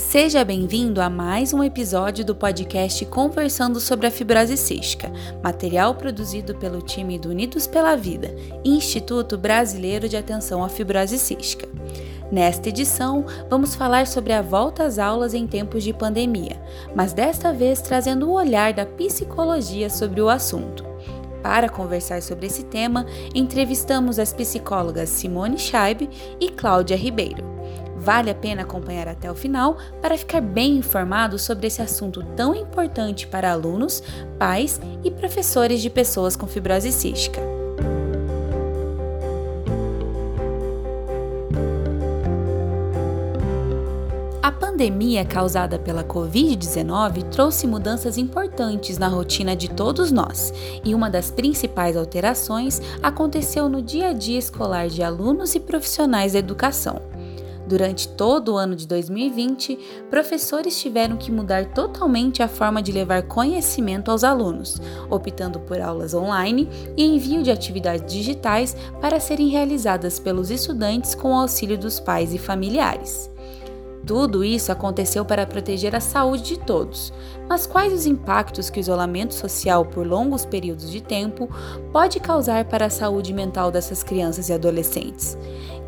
Seja bem-vindo a mais um episódio do podcast Conversando sobre a Fibrose Cística, material produzido pelo time do Unidos pela Vida, Instituto Brasileiro de Atenção à Fibrose Cística. Nesta edição, vamos falar sobre a volta às aulas em tempos de pandemia, mas desta vez trazendo o olhar da psicologia sobre o assunto. Para conversar sobre esse tema, entrevistamos as psicólogas Simone Scheib e Cláudia Ribeiro. Vale a pena acompanhar até o final para ficar bem informado sobre esse assunto tão importante para alunos, pais e professores de pessoas com fibrose cística. A pandemia causada pela Covid-19 trouxe mudanças importantes na rotina de todos nós, e uma das principais alterações aconteceu no dia a dia escolar de alunos e profissionais da educação. Durante todo o ano de 2020, professores tiveram que mudar totalmente a forma de levar conhecimento aos alunos, optando por aulas online e envio de atividades digitais para serem realizadas pelos estudantes com o auxílio dos pais e familiares. Tudo isso aconteceu para proteger a saúde de todos. Mas quais os impactos que o isolamento social por longos períodos de tempo pode causar para a saúde mental dessas crianças e adolescentes?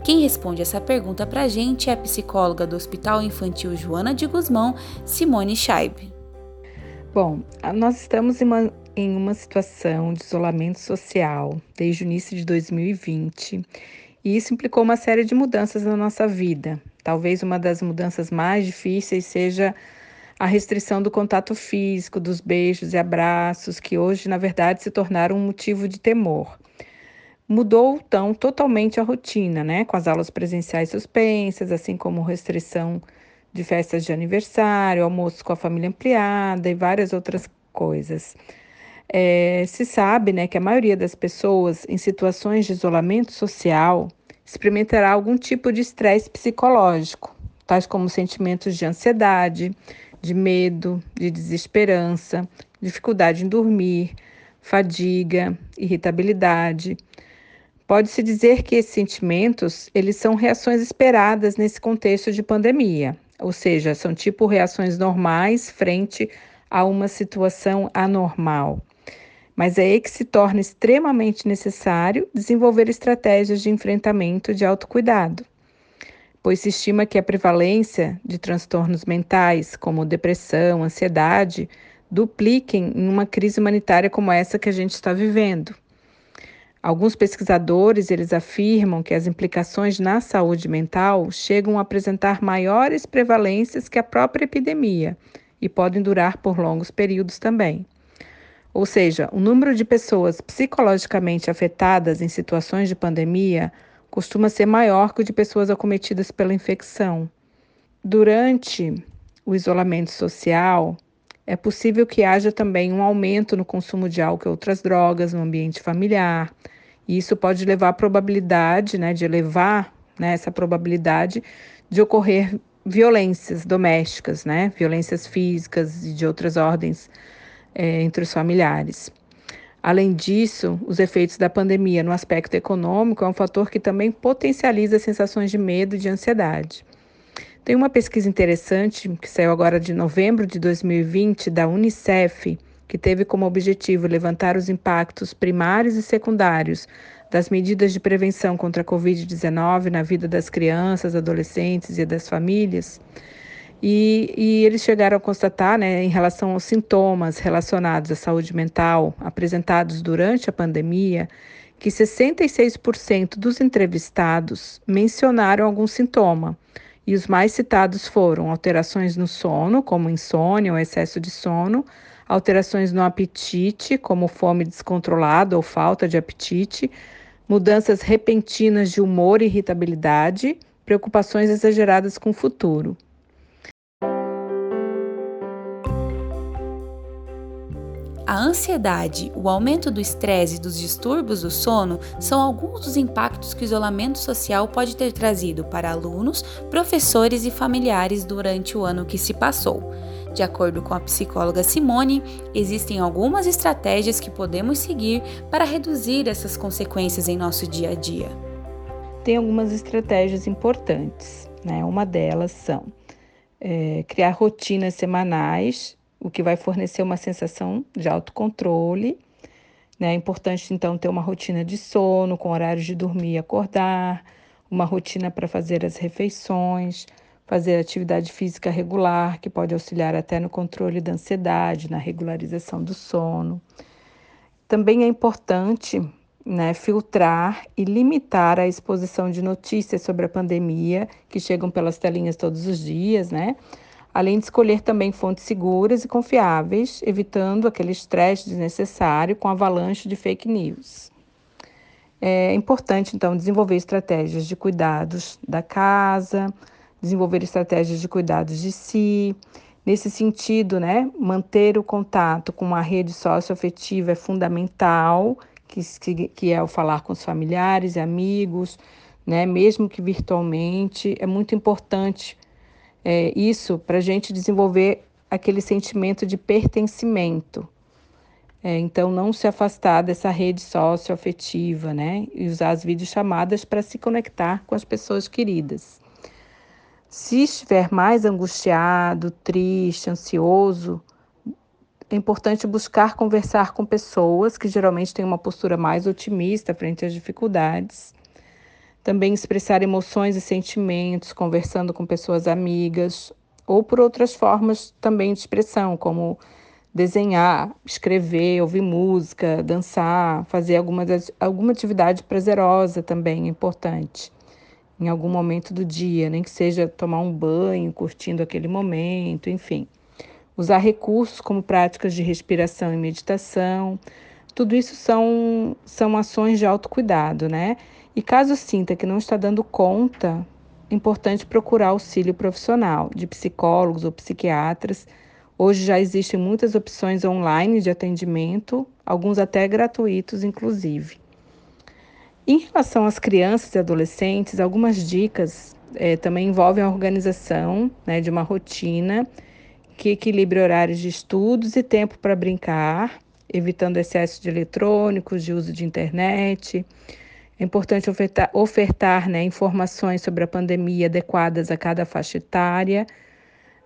Quem responde essa pergunta para a gente é a psicóloga do Hospital Infantil Joana de Guzmão, Simone Scheib. Bom, nós estamos em uma, em uma situação de isolamento social desde o início de 2020 e isso implicou uma série de mudanças na nossa vida. Talvez uma das mudanças mais difíceis seja a restrição do contato físico, dos beijos e abraços, que hoje, na verdade, se tornaram um motivo de temor. Mudou, então, totalmente a rotina, né? Com as aulas presenciais suspensas, assim como restrição de festas de aniversário, almoço com a família ampliada e várias outras coisas. É, se sabe né, que a maioria das pessoas em situações de isolamento social experimentará algum tipo de estresse psicológico, tais como sentimentos de ansiedade, de medo, de desesperança, dificuldade em dormir, fadiga, irritabilidade Pode-se dizer que esses sentimentos, eles são reações esperadas nesse contexto de pandemia, ou seja, são tipo reações normais frente a uma situação anormal. Mas é aí que se torna extremamente necessário desenvolver estratégias de enfrentamento de autocuidado, pois se estima que a prevalência de transtornos mentais, como depressão, ansiedade, dupliquem em uma crise humanitária como essa que a gente está vivendo. Alguns pesquisadores eles afirmam que as implicações na saúde mental chegam a apresentar maiores prevalências que a própria epidemia e podem durar por longos períodos também. Ou seja, o número de pessoas psicologicamente afetadas em situações de pandemia costuma ser maior que o de pessoas acometidas pela infecção. Durante o isolamento social, é possível que haja também um aumento no consumo de álcool e outras drogas no ambiente familiar, e isso pode levar a probabilidade, né, de elevar né, essa probabilidade de ocorrer violências domésticas, né, violências físicas e de outras ordens é, entre os familiares. Além disso, os efeitos da pandemia no aspecto econômico é um fator que também potencializa sensações de medo e de ansiedade. Tem uma pesquisa interessante que saiu agora de novembro de 2020 da Unicef, que teve como objetivo levantar os impactos primários e secundários das medidas de prevenção contra a Covid-19 na vida das crianças, adolescentes e das famílias. E, e, eles chegaram a constatar, né, em relação aos sintomas relacionados à saúde mental apresentados durante a pandemia, que 66% dos entrevistados mencionaram algum sintoma. E os mais citados foram alterações no sono, como insônia ou excesso de sono, alterações no apetite, como fome descontrolada ou falta de apetite, mudanças repentinas de humor e irritabilidade, preocupações exageradas com o futuro. A ansiedade, o aumento do estresse e dos distúrbios do sono são alguns dos impactos que o isolamento social pode ter trazido para alunos, professores e familiares durante o ano que se passou. De acordo com a psicóloga Simone, existem algumas estratégias que podemos seguir para reduzir essas consequências em nosso dia a dia. Tem algumas estratégias importantes, né? Uma delas são é, criar rotinas semanais, o que vai fornecer uma sensação de autocontrole. Né? É importante, então, ter uma rotina de sono, com horários de dormir e acordar, uma rotina para fazer as refeições, fazer atividade física regular, que pode auxiliar até no controle da ansiedade, na regularização do sono. Também é importante né, filtrar e limitar a exposição de notícias sobre a pandemia que chegam pelas telinhas todos os dias, né? Além de escolher também fontes seguras e confiáveis, evitando aquele estresse desnecessário com avalanche de fake news. É importante, então, desenvolver estratégias de cuidados da casa, desenvolver estratégias de cuidados de si. Nesse sentido, né, manter o contato com uma rede socioafetiva é fundamental que, que, que é o falar com os familiares e amigos, né? mesmo que virtualmente. É muito importante é, isso para a gente desenvolver aquele sentimento de pertencimento. É, então, não se afastar dessa rede socioafetiva, né? E usar as videochamadas para se conectar com as pessoas queridas. Se estiver mais angustiado, triste, ansioso, é importante buscar conversar com pessoas que geralmente têm uma postura mais otimista frente às dificuldades. Também expressar emoções e sentimentos, conversando com pessoas amigas, ou por outras formas também de expressão, como desenhar, escrever, ouvir música, dançar, fazer alguma, alguma atividade prazerosa também é importante em algum momento do dia, nem que seja tomar um banho, curtindo aquele momento, enfim usar recursos como práticas de respiração e meditação. Tudo isso são, são ações de autocuidado, né? E caso sinta que não está dando conta, é importante procurar auxílio profissional de psicólogos ou psiquiatras. Hoje já existem muitas opções online de atendimento, alguns até gratuitos, inclusive. Em relação às crianças e adolescentes, algumas dicas é, também envolvem a organização né, de uma rotina que equilibre horários de estudos e tempo para brincar, evitando excesso de eletrônicos, de uso de internet. É importante ofertar, ofertar né, informações sobre a pandemia adequadas a cada faixa etária.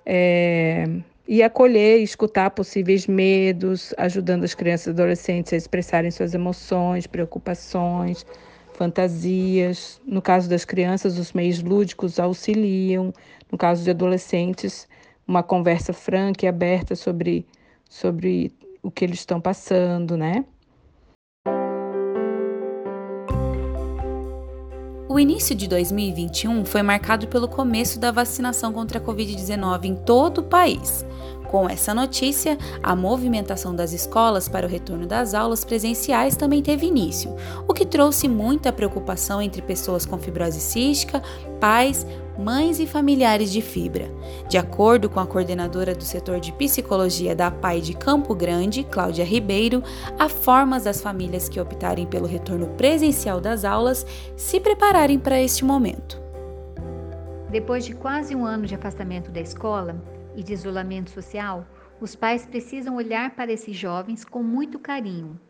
É, e acolher e escutar possíveis medos, ajudando as crianças e adolescentes a expressarem suas emoções, preocupações, fantasias. No caso das crianças, os meios lúdicos auxiliam. No caso de adolescentes, uma conversa franca e aberta sobre, sobre o que eles estão passando, né? O início de 2021 foi marcado pelo começo da vacinação contra a Covid-19 em todo o país. Com essa notícia, a movimentação das escolas para o retorno das aulas presenciais também teve início, o que trouxe muita preocupação entre pessoas com fibrose cística, pais, mães e familiares de fibra. De acordo com a coordenadora do setor de psicologia da PAI de Campo Grande, Cláudia Ribeiro, há formas das famílias que optarem pelo retorno presencial das aulas se prepararem para este momento. Depois de quase um ano de afastamento da escola e de isolamento social, os pais precisam olhar para esses jovens com muito carinho,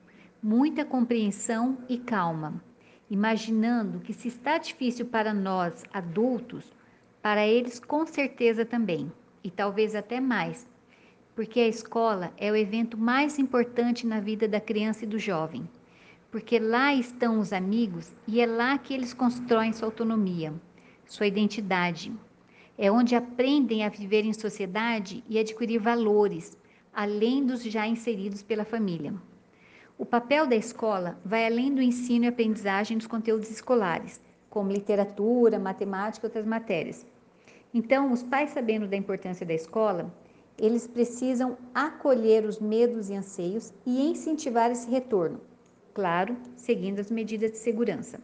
muita compreensão e calma, imaginando que se está difícil para nós adultos, para eles, com certeza também, e talvez até mais, porque a escola é o evento mais importante na vida da criança e do jovem, porque lá estão os amigos e é lá que eles constroem sua autonomia, sua identidade. É onde aprendem a viver em sociedade e adquirir valores, além dos já inseridos pela família. O papel da escola vai além do ensino e aprendizagem dos conteúdos escolares, como literatura, matemática e outras matérias. Então, os pais, sabendo da importância da escola, eles precisam acolher os medos e anseios e incentivar esse retorno, claro, seguindo as medidas de segurança.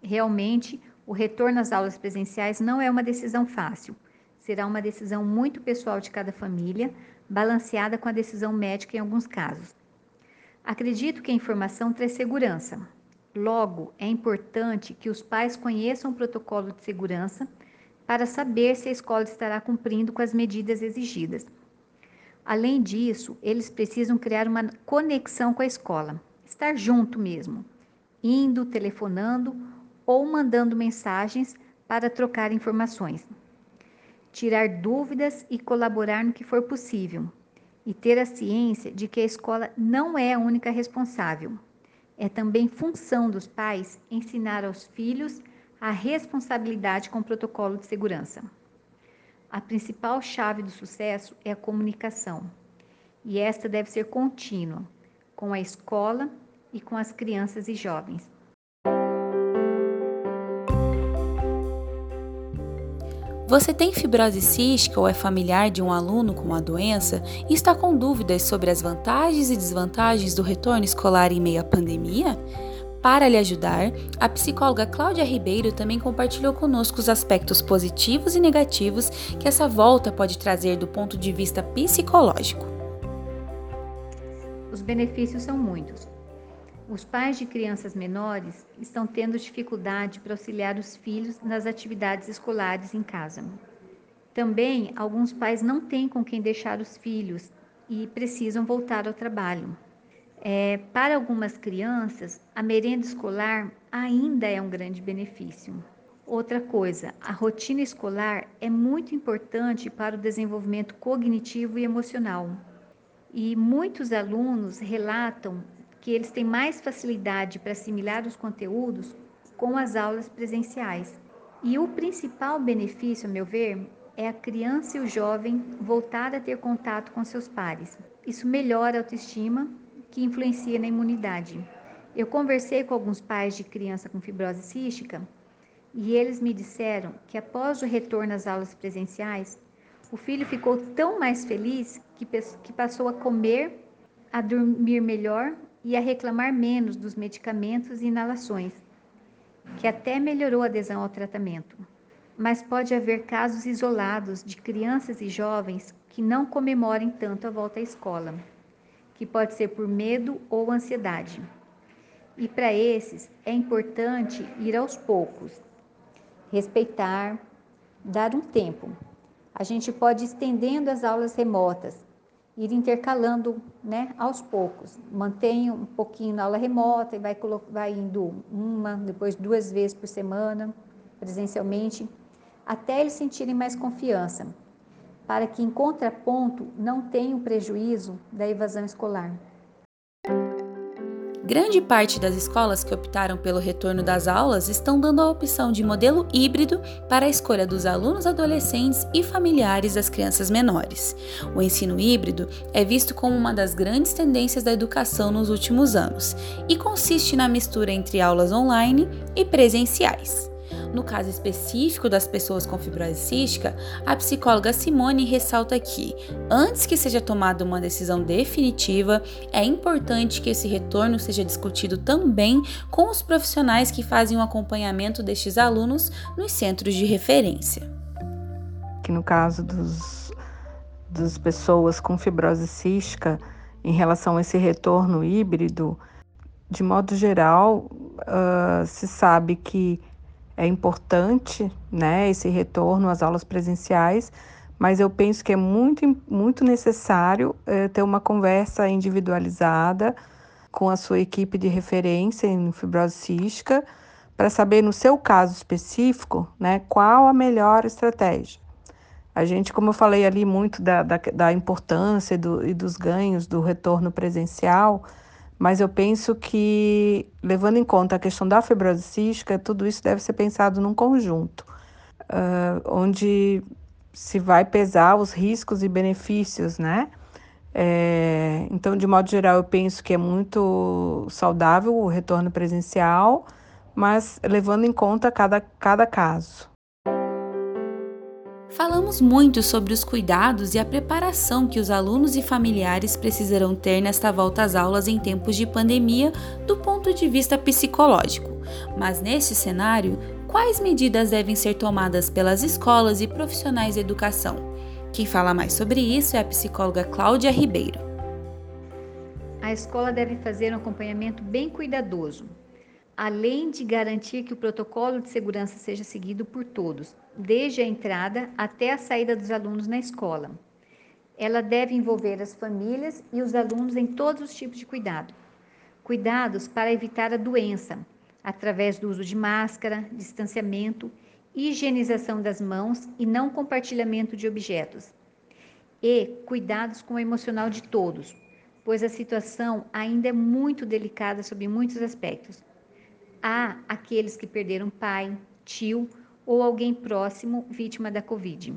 Realmente, o retorno às aulas presenciais não é uma decisão fácil. Será uma decisão muito pessoal de cada família, balanceada com a decisão médica em alguns casos. Acredito que a informação traz segurança. Logo, é importante que os pais conheçam o protocolo de segurança para saber se a escola estará cumprindo com as medidas exigidas. Além disso, eles precisam criar uma conexão com a escola, estar junto mesmo, indo, telefonando ou mandando mensagens para trocar informações. tirar dúvidas e colaborar no que for possível, e ter a ciência de que a escola não é a única responsável. É também função dos pais ensinar aos filhos a responsabilidade com o protocolo de segurança. A principal chave do sucesso é a comunicação, e esta deve ser contínua com a escola e com as crianças e jovens. Você tem fibrose cística ou é familiar de um aluno com a doença e está com dúvidas sobre as vantagens e desvantagens do retorno escolar em meio à pandemia? Para lhe ajudar, a psicóloga Cláudia Ribeiro também compartilhou conosco os aspectos positivos e negativos que essa volta pode trazer do ponto de vista psicológico. Os benefícios são muitos. Os pais de crianças menores estão tendo dificuldade para auxiliar os filhos nas atividades escolares em casa. Também, alguns pais não têm com quem deixar os filhos e precisam voltar ao trabalho. É, para algumas crianças, a merenda escolar ainda é um grande benefício. Outra coisa, a rotina escolar é muito importante para o desenvolvimento cognitivo e emocional. E muitos alunos relatam que eles têm mais facilidade para assimilar os conteúdos com as aulas presenciais. E o principal benefício, a meu ver, é a criança e o jovem voltar a ter contato com seus pares. Isso melhora a autoestima, que influencia na imunidade. Eu conversei com alguns pais de criança com fibrose cística e eles me disseram que após o retorno às aulas presenciais, o filho ficou tão mais feliz que, que passou a comer, a dormir melhor e a reclamar menos dos medicamentos e inalações, que até melhorou a adesão ao tratamento. Mas pode haver casos isolados de crianças e jovens que não comemorem tanto a volta à escola, que pode ser por medo ou ansiedade. E para esses é importante ir aos poucos, respeitar, dar um tempo. A gente pode ir estendendo as aulas remotas, ir intercalando né, aos poucos. Mantém um pouquinho na aula remota e vai, vai indo uma, depois duas vezes por semana, presencialmente, até eles sentirem mais confiança, para que, em contraponto, não tenham prejuízo da evasão escolar. Grande parte das escolas que optaram pelo retorno das aulas estão dando a opção de modelo híbrido para a escolha dos alunos adolescentes e familiares das crianças menores. O ensino híbrido é visto como uma das grandes tendências da educação nos últimos anos e consiste na mistura entre aulas online e presenciais. No caso específico das pessoas com fibrose cística, a psicóloga Simone ressalta que, antes que seja tomada uma decisão definitiva, é importante que esse retorno seja discutido também com os profissionais que fazem o acompanhamento destes alunos nos centros de referência. Que no caso dos, das pessoas com fibrose cística, em relação a esse retorno híbrido, de modo geral, uh, se sabe que é importante, né, esse retorno às aulas presenciais, mas eu penso que é muito, muito necessário é, ter uma conversa individualizada com a sua equipe de referência em fibrose cística, para saber, no seu caso específico, né, qual a melhor estratégia. A gente, como eu falei ali muito da, da, da importância do, e dos ganhos do retorno presencial, mas eu penso que, levando em conta a questão da fibrose cística, tudo isso deve ser pensado num conjunto, uh, onde se vai pesar os riscos e benefícios, né? É, então, de modo geral, eu penso que é muito saudável o retorno presencial, mas levando em conta cada, cada caso. Falamos muito sobre os cuidados e a preparação que os alunos e familiares precisarão ter nesta volta às aulas em tempos de pandemia do ponto de vista psicológico. Mas nesse cenário, quais medidas devem ser tomadas pelas escolas e profissionais de educação? Quem fala mais sobre isso é a psicóloga Cláudia Ribeiro. A escola deve fazer um acompanhamento bem cuidadoso, além de garantir que o protocolo de segurança seja seguido por todos, desde a entrada até a saída dos alunos na escola. Ela deve envolver as famílias e os alunos em todos os tipos de cuidado. Cuidados para evitar a doença, através do uso de máscara, distanciamento higienização das mãos e não compartilhamento de objetos. E cuidados com o emocional de todos, pois a situação ainda é muito delicada sob muitos aspectos. Há aqueles que perderam pai, tio ou alguém próximo vítima da Covid.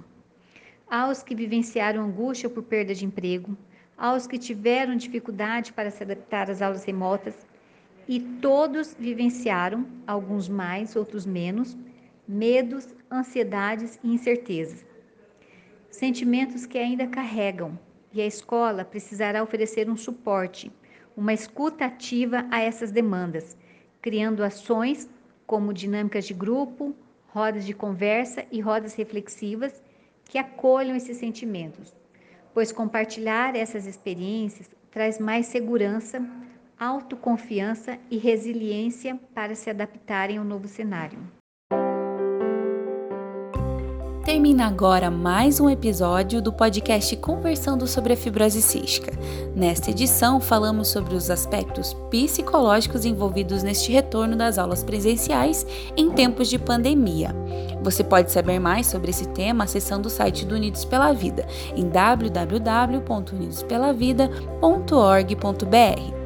Há os que vivenciaram angústia por perda de emprego, há os que tiveram dificuldade para se adaptar às aulas remotas, e todos vivenciaram, alguns mais, outros menos, medos, ansiedades e incertezas. Sentimentos que ainda carregam, e a escola precisará oferecer um suporte, uma escuta ativa a essas demandas, criando ações como dinâmicas de grupo, rodas de conversa e rodas reflexivas que acolham esses sentimentos, pois compartilhar essas experiências traz mais segurança, autoconfiança e resiliência para se adaptarem ao novo cenário. Termina agora mais um episódio do podcast Conversando sobre a Fibrose Cística. Nesta edição, falamos sobre os aspectos psicológicos envolvidos neste retorno das aulas presenciais em tempos de pandemia. Você pode saber mais sobre esse tema acessando o site do Unidos pela Vida em www.unidospelavida.org.br.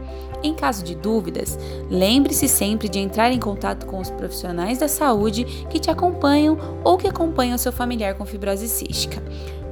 Em caso de dúvidas, lembre-se sempre de entrar em contato com os profissionais da saúde que te acompanham ou que acompanham seu familiar com fibrose cística.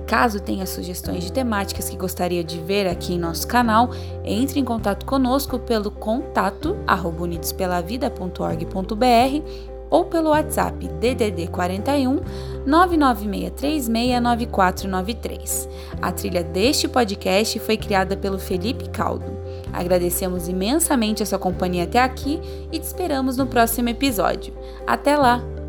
Caso tenha sugestões de temáticas que gostaria de ver aqui em nosso canal, entre em contato conosco pelo contato unidospelavida.org.br ou pelo WhatsApp DDD 41 996369493. A trilha deste podcast foi criada pelo Felipe Caldo. Agradecemos imensamente a sua companhia até aqui e te esperamos no próximo episódio. Até lá!